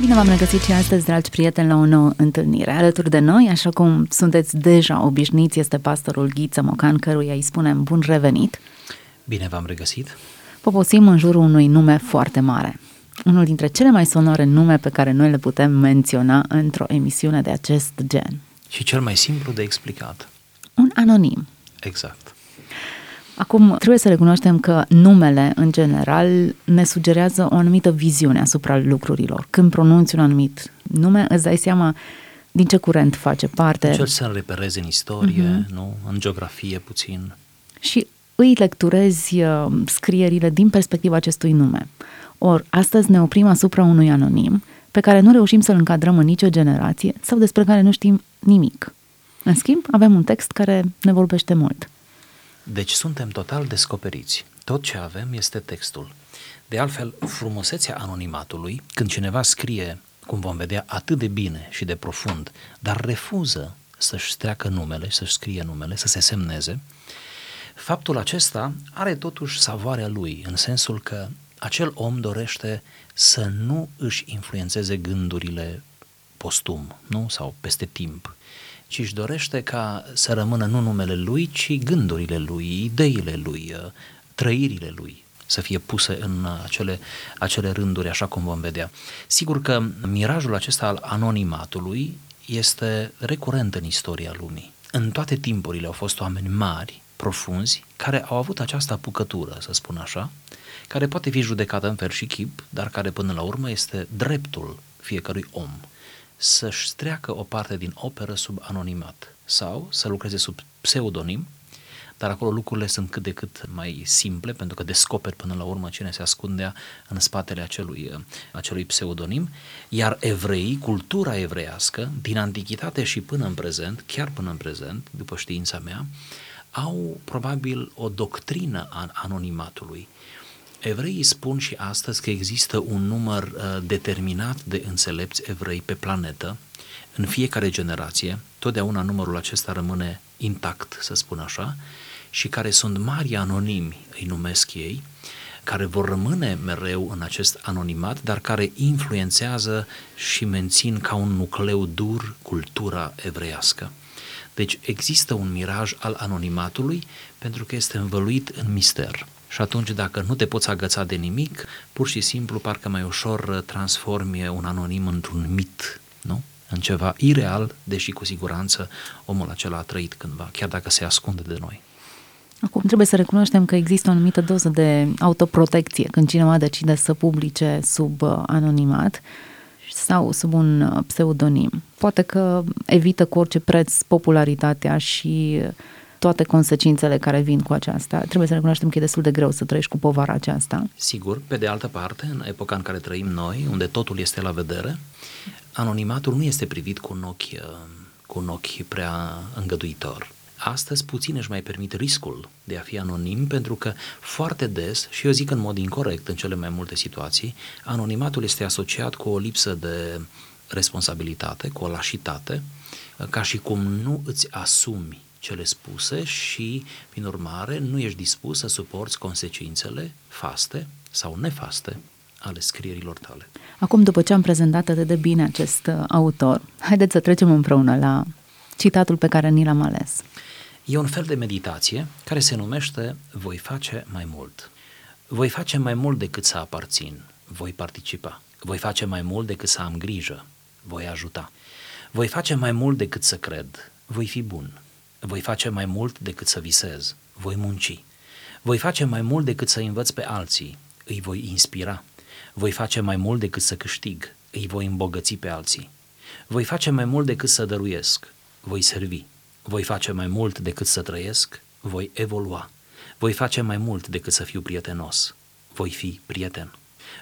Bine v-am regăsit și astăzi, dragi prieteni, la o nouă întâlnire. Alături de noi, așa cum sunteți deja obișnuiți, este pastorul Ghiță Mocan, căruia îi spunem bun revenit. Bine v-am regăsit. Poposim în jurul unui nume foarte mare. Unul dintre cele mai sonore nume pe care noi le putem menționa într-o emisiune de acest gen. Și cel mai simplu de explicat. Un anonim. Exact. Acum, trebuie să recunoaștem că numele, în general, ne sugerează o anumită viziune asupra lucrurilor. Când pronunți un anumit nume, îți dai seama din ce curent face parte. Cel să repereze în istorie, uh-huh. nu? în geografie puțin. Și îi lecturezi uh, scrierile din perspectiva acestui nume. Or, astăzi ne oprim asupra unui anonim pe care nu reușim să-l încadrăm în nicio generație sau despre care nu știm nimic. În schimb, avem un text care ne vorbește mult. Deci suntem total descoperiți. Tot ce avem este textul. De altfel, frumusețea anonimatului, când cineva scrie, cum vom vedea, atât de bine și de profund, dar refuză să-și streacă numele, să-și scrie numele, să se semneze, faptul acesta are totuși savoarea lui, în sensul că acel om dorește să nu își influențeze gândurile postum, nu? Sau peste timp, ci își dorește ca să rămână nu numele lui, ci gândurile lui, ideile lui, uh, trăirile lui să fie puse în acele, acele rânduri, așa cum vom vedea. Sigur că mirajul acesta al anonimatului este recurent în istoria lumii. În toate timpurile au fost oameni mari, profunzi, care au avut această apucătură, să spun așa, care poate fi judecată în fel și chip, dar care până la urmă este dreptul fiecărui om să-și treacă o parte din operă sub anonimat sau să lucreze sub pseudonim, dar acolo lucrurile sunt cât de cât mai simple, pentru că descoperi până la urmă cine se ascundea în spatele acelui, acelui pseudonim, iar evreii, cultura evreiască, din antichitate și până în prezent, chiar până în prezent, după știința mea, au probabil o doctrină a anonimatului Evreii spun și astăzi că există un număr uh, determinat de înțelepți evrei pe planetă, în fiecare generație, totdeauna numărul acesta rămâne intact, să spun așa, și care sunt mari anonimi, îi numesc ei, care vor rămâne mereu în acest anonimat, dar care influențează și mențin ca un nucleu dur cultura evreiască. Deci există un miraj al anonimatului pentru că este învăluit în mister. Și atunci, dacă nu te poți agăța de nimic, pur și simplu, parcă mai ușor uh, transformi un anonim într-un mit, nu? În ceva ireal, deși cu siguranță omul acela a trăit cândva, chiar dacă se ascunde de noi. Acum trebuie să recunoaștem că există o anumită doză de autoprotecție când cineva decide să publice sub uh, anonimat sau sub un uh, pseudonim. Poate că evită cu orice preț popularitatea și toate consecințele care vin cu aceasta. Trebuie să recunoaștem că e destul de greu să trăiești cu povara aceasta. Sigur, pe de altă parte, în epoca în care trăim noi, unde totul este la vedere, anonimatul nu este privit cu un ochi, uh, cu un ochi prea îngăduitor. Astăzi puțin își mai permit riscul de a fi anonim pentru că foarte des, și eu zic în mod incorrect în cele mai multe situații, anonimatul este asociat cu o lipsă de responsabilitate, cu o lașitate, ca și cum nu îți asumi cele spuse și, prin urmare, nu ești dispus să suporți consecințele faste sau nefaste ale scrierilor tale. Acum, după ce am prezentat atât de bine acest uh, autor, haideți să trecem împreună la citatul pe care ni l-am ales. E un fel de meditație care se numește Voi face mai mult. Voi face mai mult decât să aparțin, voi participa. Voi face mai mult decât să am grijă, voi ajuta. Voi face mai mult decât să cred, voi fi bun. Voi face mai mult decât să visez, voi munci. Voi face mai mult decât să învăț pe alții, îi voi inspira. Voi face mai mult decât să câștig, îi voi îmbogăți pe alții. Voi face mai mult decât să dăruiesc, voi servi. Voi face mai mult decât să trăiesc, voi evolua. Voi face mai mult decât să fiu prietenos, voi fi prieten.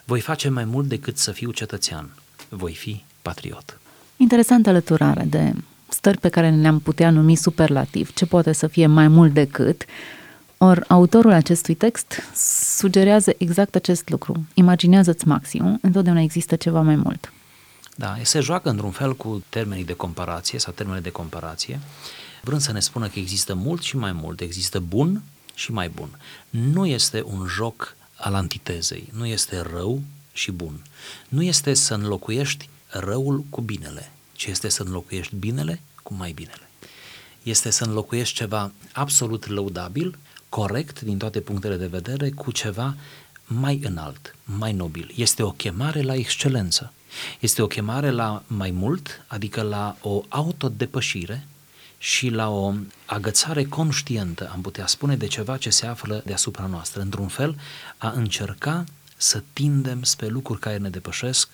Voi face mai mult decât să fiu cetățean, voi fi patriot. Interesantă alăturare de stări pe care le-am putea numi superlativ, ce poate să fie mai mult decât, Or, autorul acestui text sugerează exact acest lucru. Imaginează-ți maximum, întotdeauna există ceva mai mult. Da, se joacă într-un fel cu termenii de comparație sau termenele de comparație, vrând să ne spună că există mult și mai mult, există bun și mai bun. Nu este un joc al antitezei, nu este rău și bun. Nu este să înlocuiești răul cu binele, ci este să înlocuiești binele cu mai binele. Este să înlocuiești ceva absolut lăudabil, corect din toate punctele de vedere, cu ceva mai înalt, mai nobil. Este o chemare la excelență. Este o chemare la mai mult, adică la o autodepășire și la o agățare conștientă, am putea spune, de ceva ce se află deasupra noastră. Într-un fel, a încerca să tindem spre lucruri care ne depășesc,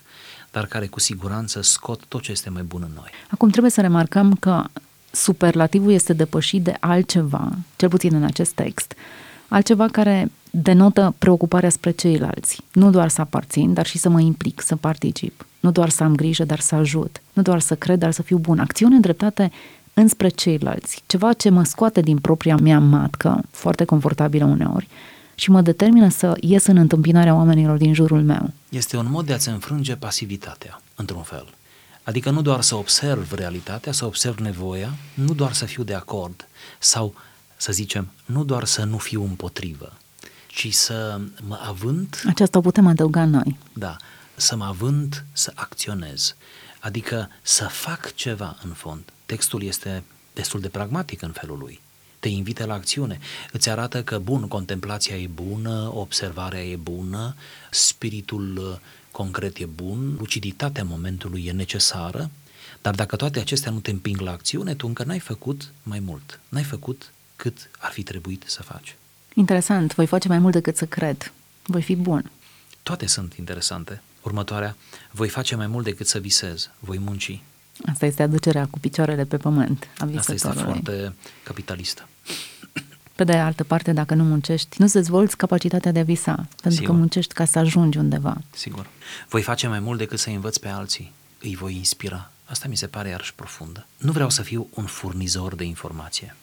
dar care cu siguranță scot tot ce este mai bun în noi. Acum trebuie să remarcăm că superlativul este depășit de altceva, cel puțin în acest text, altceva care denotă preocuparea spre ceilalți. Nu doar să aparțin, dar și să mă implic, să particip. Nu doar să am grijă, dar să ajut. Nu doar să cred, dar să fiu bun. Acțiune îndreptate înspre ceilalți. Ceva ce mă scoate din propria mea matcă, foarte confortabilă uneori, și mă determină să ies în întâmpinarea oamenilor din jurul meu. Este un mod de a-ți înfrânge pasivitatea, într-un fel. Adică nu doar să observ realitatea, să observ nevoia, nu doar să fiu de acord sau, să zicem, nu doar să nu fiu împotrivă, ci să mă avânt... Aceasta o putem adăuga noi. Da, să mă avânt să acționez, adică să fac ceva în fond. Textul este destul de pragmatic în felul lui. Te invită la acțiune, îți arată că, bun, contemplația e bună, observarea e bună, spiritul uh, concret e bun, luciditatea momentului e necesară, dar dacă toate acestea nu te împing la acțiune, tu încă n-ai făcut mai mult. N-ai făcut cât ar fi trebuit să faci. Interesant, voi face mai mult decât să cred. Voi fi bun. Toate sunt interesante. Următoarea, voi face mai mult decât să visez, voi munci. Asta este aducerea cu picioarele pe pământ a Asta este foarte capitalistă. Pe de altă parte, dacă nu muncești, nu-ți dezvolți capacitatea de a visa, pentru Sigur. că muncești ca să ajungi undeva. Sigur. Voi face mai mult decât să învăț pe alții. Îi voi inspira. Asta mi se pare iarăși profundă. Nu vreau să fiu un furnizor de informație,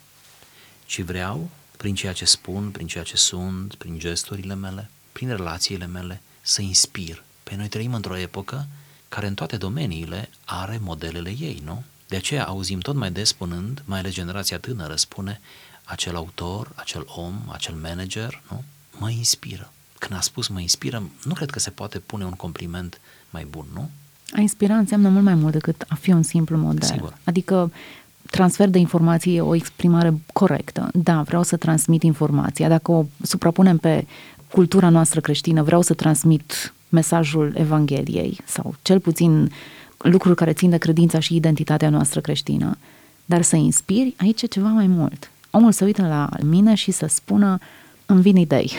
ci vreau, prin ceea ce spun, prin ceea ce sunt, prin gesturile mele, prin relațiile mele, să inspir. Pe noi trăim într-o epocă care în toate domeniile are modelele ei, nu? De aceea auzim tot mai des spunând, mai ales generația tânără spune, acel autor, acel om, acel manager, nu? Mă inspiră. Când a spus mă inspiră, nu cred că se poate pune un compliment mai bun, nu? A inspira înseamnă mult mai mult decât a fi un simplu model. Sigur. Adică transfer de informații e o exprimare corectă. Da, vreau să transmit informația. Dacă o suprapunem pe cultura noastră creștină, vreau să transmit mesajul Evangheliei sau cel puțin lucruri care țin de credința și identitatea noastră creștină. Dar să inspiri, aici e ceva mai mult. Omul să uită la mine și să spună, îmi vin idei.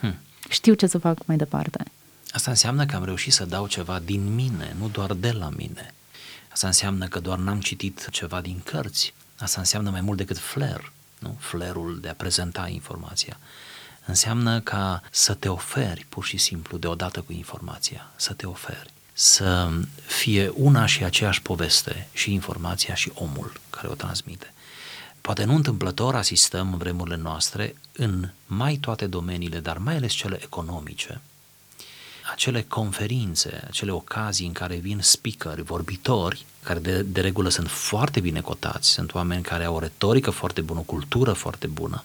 Hmm. Știu ce să fac mai departe. Asta înseamnă că am reușit să dau ceva din mine, nu doar de la mine. Asta înseamnă că doar n-am citit ceva din cărți. Asta înseamnă mai mult decât flair, nu? Flairul de a prezenta informația. Înseamnă ca să te oferi pur și simplu deodată cu informația, să te oferi să fie una și aceeași poveste și informația și omul care o transmite. Poate nu întâmplător asistăm în vremurile noastre în mai toate domeniile, dar mai ales cele economice, acele conferințe, acele ocazii în care vin speakeri, vorbitori, care de, de regulă sunt foarte bine cotați, sunt oameni care au o retorică foarte bună, o cultură foarte bună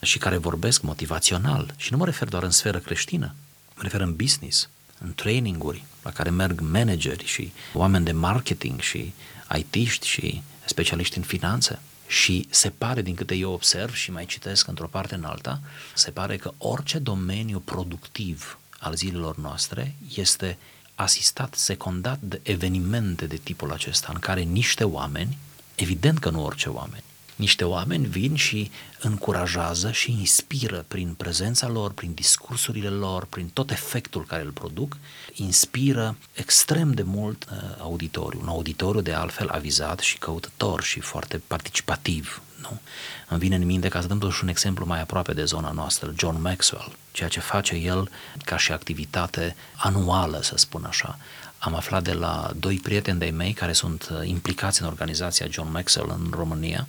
și care vorbesc motivațional. Și nu mă refer doar în sferă creștină, mă refer în business, în traininguri la care merg manageri și oameni de marketing și IT-ști și specialiști în finanțe. Și se pare, din câte eu observ și mai citesc într-o parte în alta, se pare că orice domeniu productiv al zilelor noastre este asistat, secundat de evenimente de tipul acesta, în care niște oameni, evident că nu orice oameni, niște oameni vin și încurajează și inspiră prin prezența lor, prin discursurile lor, prin tot efectul care îl produc, inspiră extrem de mult uh, auditoriu. Un auditoriu de altfel avizat și căutător și foarte participativ. Nu? Îmi vine în minte, ca să dăm totuși un exemplu mai aproape de zona noastră, John Maxwell, ceea ce face el ca și activitate anuală, să spun așa, am aflat de la doi prieteni de-ai mei care sunt uh, implicați în organizația John Maxwell în România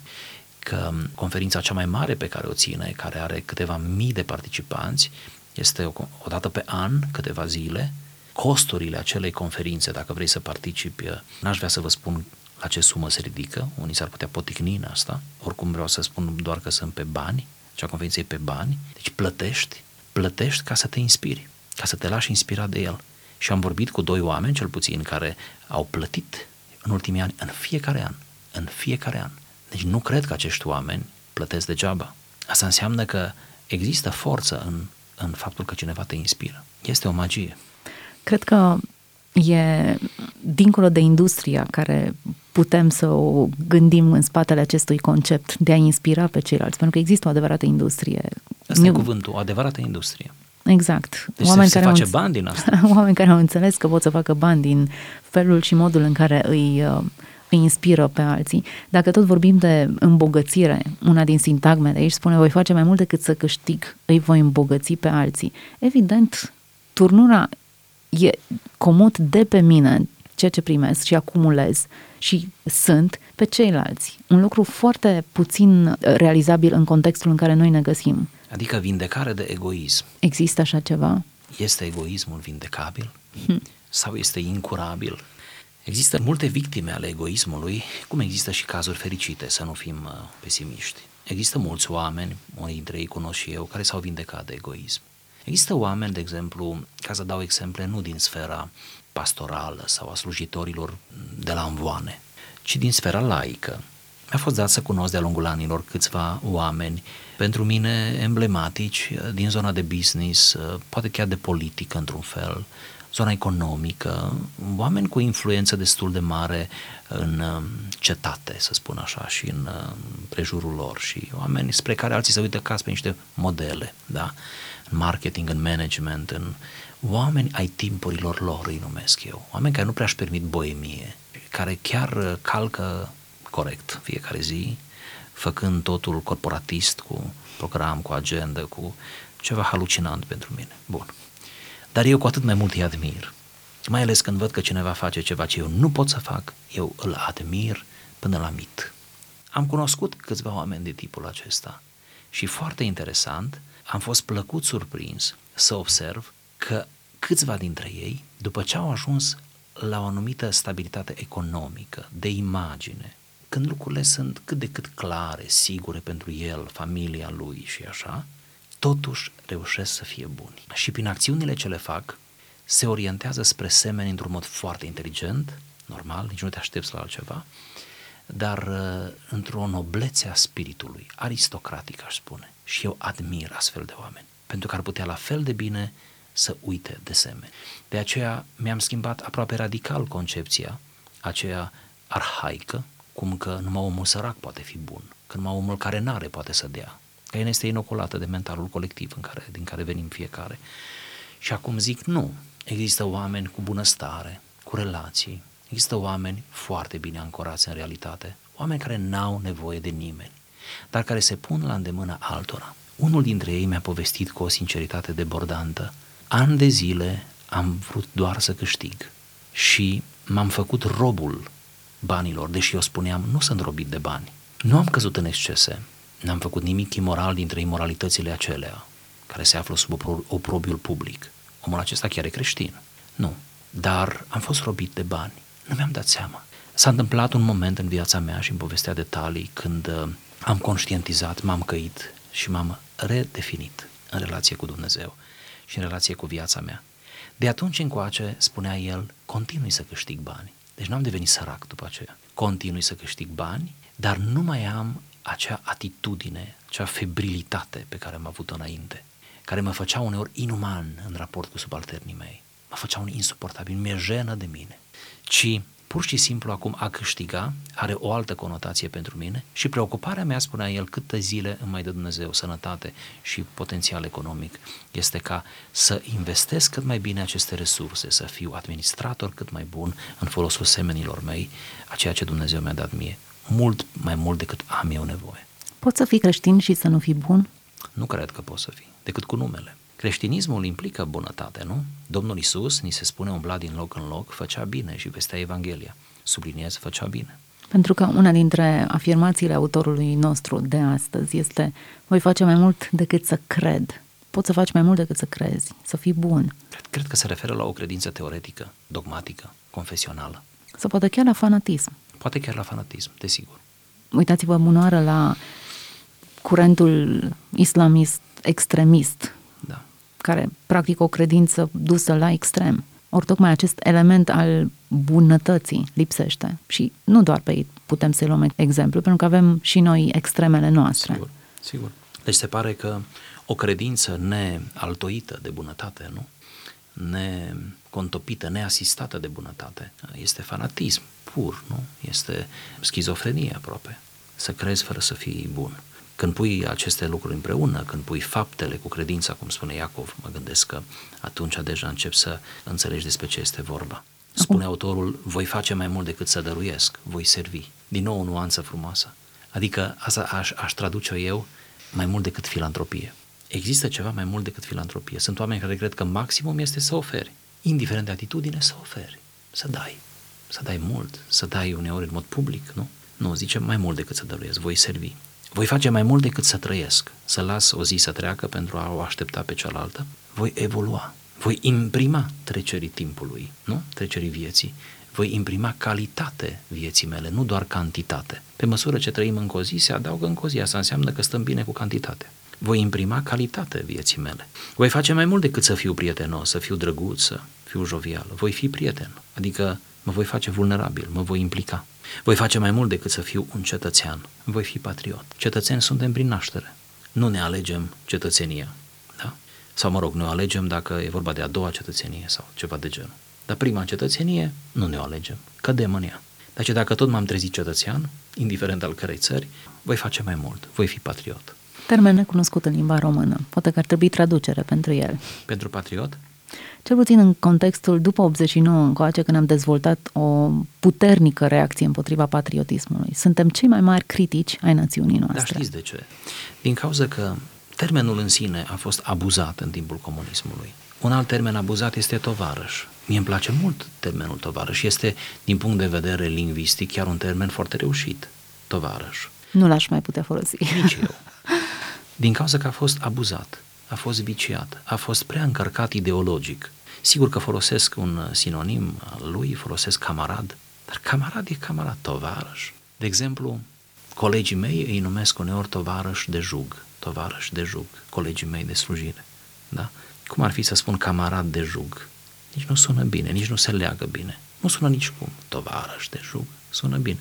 că conferința cea mai mare pe care o ține, care are câteva mii de participanți, este o, o dată pe an, câteva zile. Costurile acelei conferințe, dacă vrei să participi, n-aș vrea să vă spun la ce sumă se ridică, unii s-ar putea poticni în asta, oricum vreau să spun doar că sunt pe bani, cea conferință e pe bani, deci plătești, plătești ca să te inspiri, ca să te lași inspirat de el. Și am vorbit cu doi oameni, cel puțin, care au plătit în ultimii ani, în fiecare an, în fiecare an. Deci nu cred că acești oameni plătesc degeaba. Asta înseamnă că există forță în, în faptul că cineva te inspiră. Este o magie. Cred că e dincolo de industria care putem să o gândim în spatele acestui concept de a inspira pe ceilalți, pentru că există o adevărată industrie. Asta nu... e cuvântul, o adevărată industrie. Exact. Deci oameni se, care face au, bani din asta. Oameni care au înțeles că pot să facă bani din felul și modul în care îi, uh, îi inspiră pe alții. Dacă tot vorbim de îmbogățire, una din sintagmele aici spune voi face mai mult decât să câștig, îi voi îmbogăți pe alții. Evident, turnura e comod de pe mine ceea ce primesc și acumulez și sunt pe ceilalți. Un lucru foarte puțin realizabil în contextul în care noi ne găsim. Adică vindecare de egoism. Există așa ceva? Este egoismul vindecabil? Hmm. Sau este incurabil? Există multe victime ale egoismului, cum există și cazuri fericite, să nu fim uh, pesimiști. Există mulți oameni, unii dintre ei cunosc și eu, care s-au vindecat de egoism. Există oameni, de exemplu, ca să dau exemple, nu din sfera pastorală sau a slujitorilor de la învoane, ci din sfera laică. Mi-a fost dat să cunosc de-a lungul anilor câțiva oameni, pentru mine emblematici, din zona de business, poate chiar de politică într-un fel, zona economică, oameni cu influență destul de mare în um, cetate, să spun așa, și în um, prejurul lor și oameni spre care alții se uită ca pe niște modele, da? în marketing, în management, în oameni ai timpurilor lor, îi numesc eu. Oameni care nu prea își permit boemie, care chiar uh, calcă corect fiecare zi, făcând totul corporatist, cu program, cu agenda, cu ceva halucinant pentru mine. Bun. Dar eu cu atât mai mult îi admir. Mai ales când văd că cineva face ceva ce eu nu pot să fac, eu îl admir până la mit. Am cunoscut câțiva oameni de tipul acesta și foarte interesant, am fost plăcut surprins să observ că câțiva dintre ei, după ce au ajuns la o anumită stabilitate economică, de imagine, când lucrurile sunt cât de cât clare, sigure pentru el, familia lui și așa, totuși reușesc să fie buni. Și prin acțiunile ce le fac, se orientează spre semeni într-un mod foarte inteligent, normal, nici nu te aștepți la altceva, dar uh, într-o noblețe a spiritului, aristocratic aș spune. Și eu admir astfel de oameni, pentru că ar putea la fel de bine să uite de semeni. De aceea mi-am schimbat aproape radical concepția aceea arhaică, cum că numai omul sărac poate fi bun, că numai omul care n-are poate să dea, că el este inoculată de mentalul colectiv în care, din care venim fiecare. Și acum zic, nu, există oameni cu bunăstare, cu relații, există oameni foarte bine ancorați în realitate, oameni care n-au nevoie de nimeni, dar care se pun la îndemână altora. Unul dintre ei mi-a povestit cu o sinceritate debordantă. An de zile am vrut doar să câștig și m-am făcut robul banilor, deși eu spuneam, nu sunt robit de bani. Nu am căzut în excese, n-am făcut nimic imoral dintre imoralitățile acelea, care se află sub oprobiul public. Omul acesta chiar e creștin. Nu. Dar am fost robit de bani. Nu mi-am dat seama. S-a întâmplat un moment în viața mea și în povestea detalii când uh, am conștientizat, m-am căit și m-am redefinit în relație cu Dumnezeu și în relație cu viața mea. De atunci încoace, spunea el, continui să câștig bani. Deci nu am devenit sărac după aceea. Continui să câștig bani, dar nu mai am acea atitudine, acea febrilitate pe care am avut-o înainte, care mă făcea uneori inuman în raport cu subalternii mei. Mă făcea un insuportabil, mi-e jenă de mine. Ci pur și simplu acum a câștiga are o altă conotație pentru mine și preocuparea mea, spunea el, câte zile îmi mai dă Dumnezeu sănătate și potențial economic, este ca să investesc cât mai bine aceste resurse, să fiu administrator cât mai bun în folosul semenilor mei, a ceea ce Dumnezeu mi-a dat mie, mult mai mult decât am eu nevoie. Poți să fii creștin și să nu fii bun? Nu cred că poți să fii, decât cu numele. Creștinismul implică bunătate, nu? Domnul Isus, ni se spune, umbla din loc în loc, făcea bine și vestea Evanghelia. Subliniez, făcea bine. Pentru că una dintre afirmațiile autorului nostru de astăzi este voi face mai mult decât să cred. Poți să faci mai mult decât să crezi, să fii bun. Cred, cred că se referă la o credință teoretică, dogmatică, confesională. Sau poate chiar la fanatism. Poate chiar la fanatism, desigur. Uitați-vă bunoară la curentul islamist extremist, da. care practică o credință dusă la extrem. Ori tocmai acest element al bunătății lipsește. Și nu doar pe ei putem să-i luăm exemplu, pentru că avem și noi extremele noastre. Sigur, sigur. Deci se pare că o credință nealtoită de bunătate, nu? Necontopită, neasistată de bunătate. Este fanatism pur, nu? Este schizofrenie aproape. Să crezi fără să fii bun. Când pui aceste lucruri împreună, când pui faptele cu credința, cum spune Iacov, mă gândesc că atunci deja încep să înțelegi despre ce este vorba. Spune autorul, voi face mai mult decât să dăruiesc, voi servi. Din nou o nuanță frumoasă. Adică asta aș, aș traduce eu mai mult decât filantropie. Există ceva mai mult decât filantropie. Sunt oameni care cred că maximum este să oferi. Indiferent de atitudine, să oferi. Să dai. Să dai mult. Să dai uneori în mod public, nu? Nu, zice mai mult decât să dăruiesc. Voi servi. Voi face mai mult decât să trăiesc. Să las o zi să treacă pentru a o aștepta pe cealaltă. Voi evolua. Voi imprima trecerii timpului, nu? Trecerii vieții. Voi imprima calitate vieții mele, nu doar cantitate. Pe măsură ce trăim încă o zi, se adaugă încă o zi. Asta înseamnă că stăm bine cu cantitate voi imprima calitate vieții mele. Voi face mai mult decât să fiu prietenos, să fiu drăguț, să fiu jovial. Voi fi prieten, adică mă voi face vulnerabil, mă voi implica. Voi face mai mult decât să fiu un cetățean, voi fi patriot. Cetățeni suntem prin naștere. Nu ne alegem cetățenia, da? Sau mă rog, ne alegem dacă e vorba de a doua cetățenie sau ceva de genul. Dar prima cetățenie nu ne o alegem, cădem în ea. Deci dacă tot m-am trezit cetățean, indiferent al cărei țări, voi face mai mult, voi fi patriot. Termen necunoscut în limba română. Poate că ar trebui traducere pentru el. Pentru patriot? Cel puțin în contextul după 89 încoace, când am dezvoltat o puternică reacție împotriva patriotismului. Suntem cei mai mari critici ai națiunii noastre. Dar știți de ce? Din cauza că termenul în sine a fost abuzat în timpul comunismului. Un alt termen abuzat este tovarăș. Mie îmi place mult termenul tovarăș. Este, din punct de vedere lingvistic, chiar un termen foarte reușit. Tovarăș. Nu l-aș mai putea folosi. Nici eu. din cauza că a fost abuzat, a fost viciat, a fost prea încărcat ideologic. Sigur că folosesc un sinonim al lui, folosesc camarad, dar camarad e camarad, tovarăș. De exemplu, colegii mei îi numesc uneori tovarăș de jug, tovarăș de jug, colegii mei de slujire. Da? Cum ar fi să spun camarad de jug? Nici nu sună bine, nici nu se leagă bine. Nu sună nici cum, tovarăș de jug, sună bine.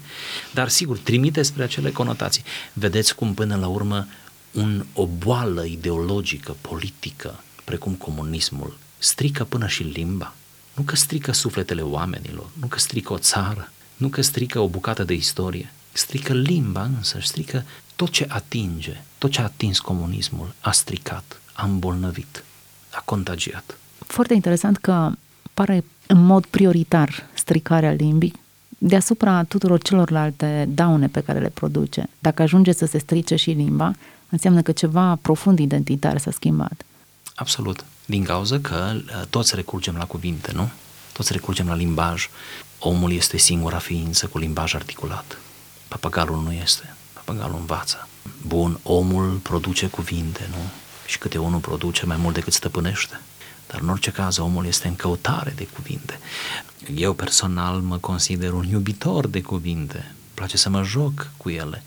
Dar sigur, trimite spre acele conotații. Vedeți cum până la urmă un, o boală ideologică, politică, precum comunismul, strică până și limba. Nu că strică sufletele oamenilor, nu că strică o țară, nu că strică o bucată de istorie, strică limba însă, strică tot ce atinge, tot ce a atins comunismul, a stricat, a îmbolnăvit, a contagiat. Foarte interesant că pare în mod prioritar stricarea limbii deasupra tuturor celorlalte daune pe care le produce. Dacă ajunge să se strice și limba, înseamnă că ceva profund identitar s-a schimbat. Absolut. Din cauza că uh, toți recurgem la cuvinte, nu? Toți recurgem la limbaj. Omul este singura ființă cu limbaj articulat. Papagalul nu este. Papagalul învață. Bun, omul produce cuvinte, nu? Și câte unul produce mai mult decât stăpânește. Dar în orice caz, omul este în căutare de cuvinte. Eu personal mă consider un iubitor de cuvinte. place să mă joc cu ele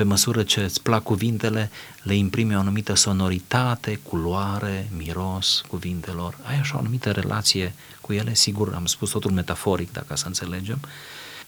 pe măsură ce îți plac cuvintele, le imprimi o anumită sonoritate, culoare, miros cuvintelor. Ai așa o anumită relație cu ele, sigur, am spus totul metaforic, dacă să înțelegem.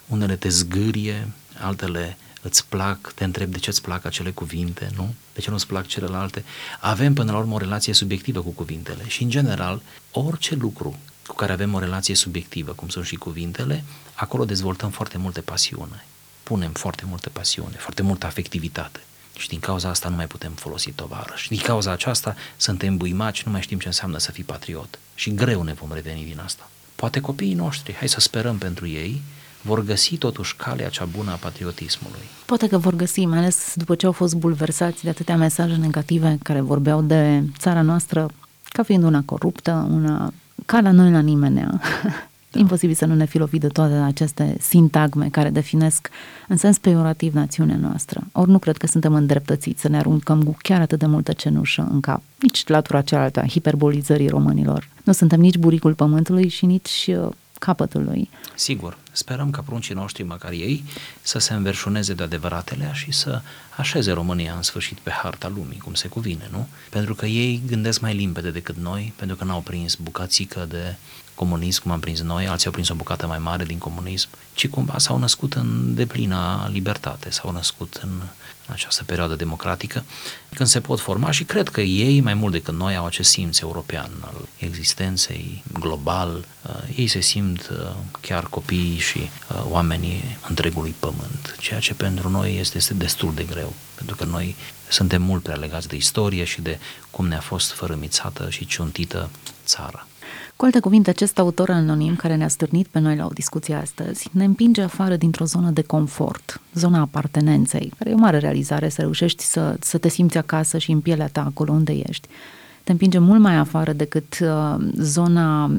Unele te zgârie, altele îți plac, te întreb de ce îți plac acele cuvinte, nu? De ce nu-ți plac celelalte? Avem până la urmă o relație subiectivă cu cuvintele și, în general, orice lucru cu care avem o relație subiectivă, cum sunt și cuvintele, acolo dezvoltăm foarte multe pasiune punem foarte multă pasiune, foarte multă afectivitate. Și din cauza asta nu mai putem folosi tovară. Și din cauza aceasta suntem buimaci, nu mai știm ce înseamnă să fii patriot. Și greu ne vom reveni din asta. Poate copiii noștri, hai să sperăm pentru ei, vor găsi totuși calea cea bună a patriotismului. Poate că vor găsi, mai ales după ce au fost bulversați de atâtea mesaje negative care vorbeau de țara noastră ca fiind una coruptă, una ca la noi la nimenea. Da. Imposibil să nu ne fi lovit de toate aceste sintagme care definesc în sens peiorativ națiunea noastră. Ori nu cred că suntem îndreptățiți să ne aruncăm cu chiar atât de multă cenușă în cap. Nici latura cealaltă a hiperbolizării românilor. Nu suntem nici buricul pământului și nici uh, capătul lui. Sigur, Sperăm ca pruncii noștri, măcar ei, să se înverșuneze de adevăratele și să așeze România în sfârșit pe harta lumii, cum se cuvine, nu? Pentru că ei gândesc mai limpede decât noi, pentru că n-au prins bucățică de comunism, cum am prins noi, alții au prins o bucată mai mare din comunism, ci cumva s-au născut în deplina libertate, s-au născut în în această perioadă democratică, când se pot forma și cred că ei, mai mult decât noi, au acest simț european al existenței global. Uh, ei se simt uh, chiar copiii și uh, oamenii întregului pământ, ceea ce pentru noi este, este destul de greu, pentru că noi suntem mult prea legați de istorie și de cum ne-a fost fărâmițată și ciuntită țara. Cu alte cuvinte, acest autor anonim care ne-a stârnit pe noi la o discuție astăzi ne împinge afară dintr-o zonă de confort, zona apartenenței, care e o mare realizare să reușești să, să te simți acasă și în pielea ta acolo unde ești. Te împinge mult mai afară decât uh, zona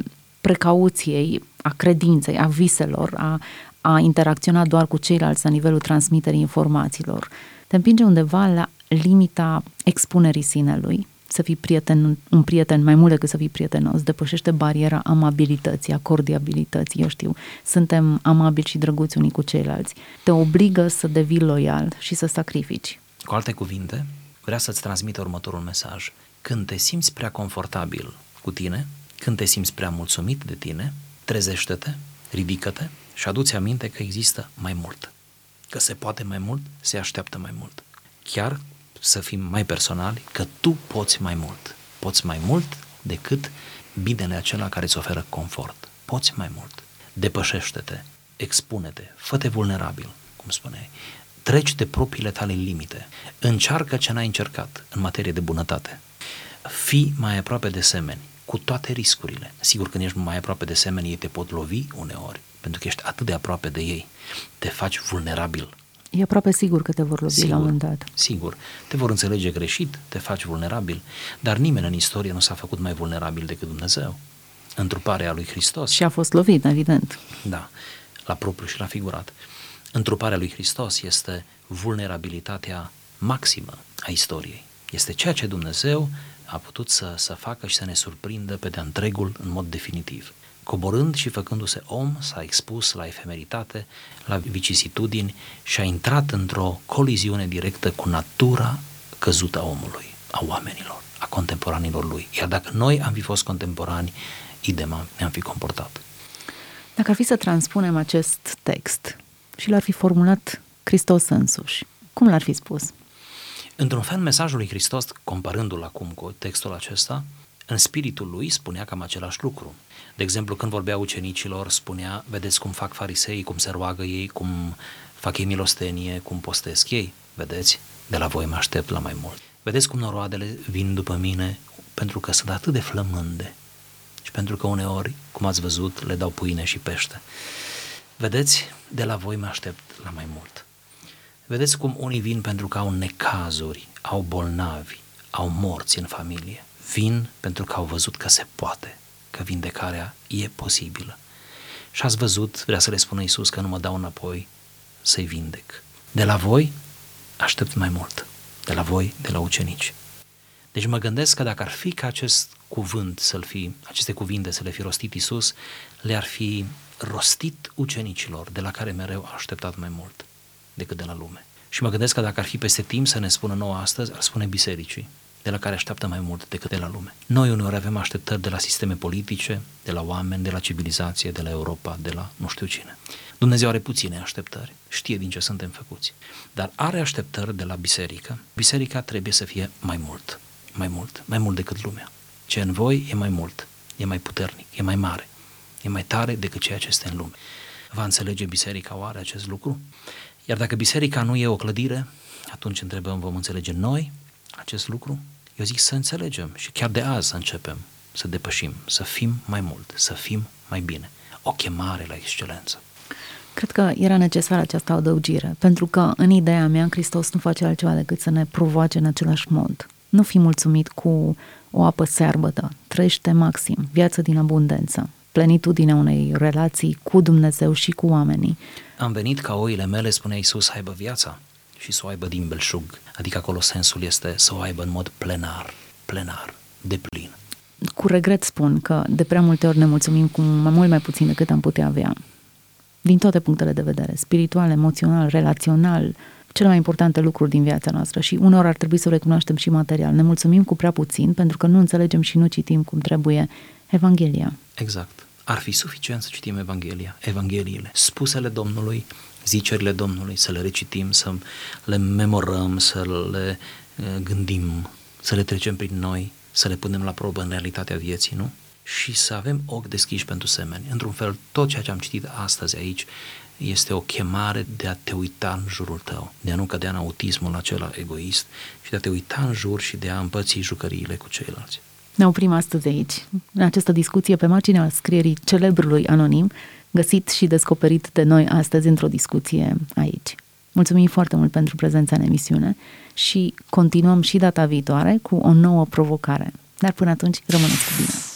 precauției, a credinței, a viselor, a, a interacționa doar cu ceilalți la nivelul transmiterii informațiilor. Te împinge undeva la limita expunerii sinelui, să fii prieten, un prieten mai mult decât să fii prietenos, depășește bariera amabilității, a cordiabilității, eu știu, suntem amabili și drăguți unii cu ceilalți. Te obligă să devii loial și să sacrifici. Cu alte cuvinte, vrea să-ți transmită următorul mesaj. Când te simți prea confortabil cu tine, când te simți prea mulțumit de tine, trezește-te, ridică-te și aduți aminte că există mai mult. Că se poate mai mult, se așteaptă mai mult. Chiar să fim mai personali, că tu poți mai mult. Poți mai mult decât binele acela care îți oferă confort. Poți mai mult. Depășește-te, expune-te, fă-te vulnerabil, cum spuneai. Treci de propriile tale limite. Încearcă ce n-ai încercat în materie de bunătate. Fii mai aproape de semeni, cu toate riscurile. Sigur, când ești mai aproape de semeni, ei te pot lovi uneori, pentru că ești atât de aproape de ei. Te faci vulnerabil E aproape sigur că te vor lovi sigur, la un moment dat. Sigur. Te vor înțelege greșit, te faci vulnerabil, dar nimeni în istorie nu s-a făcut mai vulnerabil decât Dumnezeu. Întruparea lui Hristos. Și a fost lovit, evident. Da, la propriu și la figurat. Întruparea lui Hristos este vulnerabilitatea maximă a istoriei. Este ceea ce Dumnezeu a putut să, să facă și să ne surprindă pe de întregul în mod definitiv. Coborând și făcându-se om, s-a expus la efemeritate, la vicisitudini și a intrat într-o coliziune directă cu natura căzută a omului, a oamenilor, a contemporanilor lui. Iar dacă noi am fi fost contemporani, idema ne-am fi comportat. Dacă ar fi să transpunem acest text și l-ar fi formulat Hristos însuși, cum l-ar fi spus? Într-un fel, mesajul lui Hristos, comparându-l acum cu textul acesta, în spiritul lui spunea cam același lucru. De exemplu, când vorbea ucenicilor, spunea, vedeți cum fac farisei, cum se roagă ei, cum fac ei milostenie, cum postesc ei. Vedeți? De la voi mă aștept la mai mult. Vedeți cum noroadele vin după mine pentru că sunt atât de flămânde și pentru că uneori, cum ați văzut, le dau pâine și pește. Vedeți? De la voi mă aștept la mai mult. Vedeți cum unii vin pentru că au necazuri, au bolnavi, au morți în familie. Vin pentru că au văzut că se poate, că vindecarea e posibilă. Și ați văzut, vrea să le spună Iisus că nu mă dau înapoi să-i vindec. De la voi aștept mai mult. De la voi, de la ucenici. Deci mă gândesc că dacă ar fi ca acest cuvânt să-l fi, aceste cuvinte să le fi rostit Iisus, le-ar fi rostit ucenicilor, de la care mereu a așteptat mai mult decât de la lume. Și mă gândesc că dacă ar fi peste timp să ne spună nouă astăzi, ar spune bisericii de la care așteaptă mai mult decât de la lume. Noi uneori avem așteptări de la sisteme politice, de la oameni, de la civilizație, de la Europa, de la nu știu cine. Dumnezeu are puține așteptări, știe din ce suntem făcuți, dar are așteptări de la biserică. Biserica trebuie să fie mai mult, mai mult, mai mult decât lumea. Ce în voi e mai mult, e mai puternic, e mai mare, e mai tare decât ceea ce este în lume. Va înțelege biserica oare acest lucru? Iar dacă biserica nu e o clădire, atunci întrebăm, vom înțelege noi acest lucru? Eu zic să înțelegem și chiar de azi să începem să depășim, să fim mai mult, să fim mai bine. O chemare la excelență. Cred că era necesară această adăugire, pentru că în ideea mea Hristos nu face altceva decât să ne provoace în același mod. Nu fi mulțumit cu o apă searbătă, trăiește maxim, viață din abundență, plenitudinea unei relații cu Dumnezeu și cu oamenii. Am venit ca oile mele, spune Iisus, să aibă viața și să o aibă din belșug. Adică acolo sensul este să o aibă în mod plenar, plenar, de plin. Cu regret spun că de prea multe ori ne mulțumim cu mai mult mai puțin decât am putea avea. din toate punctele de vedere, spiritual, emoțional, relațional, cele mai importante lucruri din viața noastră și unor ar trebui să o recunoaștem și material. Ne mulțumim cu prea puțin pentru că nu înțelegem și nu citim cum trebuie Evanghelia. Exact. Ar fi suficient să citim Evanghelia, Evangheliile, spusele Domnului, zicerile Domnului, să le recitim, să le memorăm, să le uh, gândim, să le trecem prin noi, să le punem la probă în realitatea vieții, nu? Și să avem ochi deschiși pentru semeni. Într-un fel, tot ceea ce am citit astăzi aici este o chemare de a te uita în jurul tău, de a nu cădea în autismul acela egoist și de a te uita în jur și de a împăți jucăriile cu ceilalți. Ne oprim astăzi aici, în această discuție pe marginea scrierii celebrului anonim, găsit și descoperit de noi astăzi într-o discuție aici. Mulțumim foarte mult pentru prezența în emisiune și continuăm și data viitoare cu o nouă provocare. Dar până atunci, rămâneți cu bine!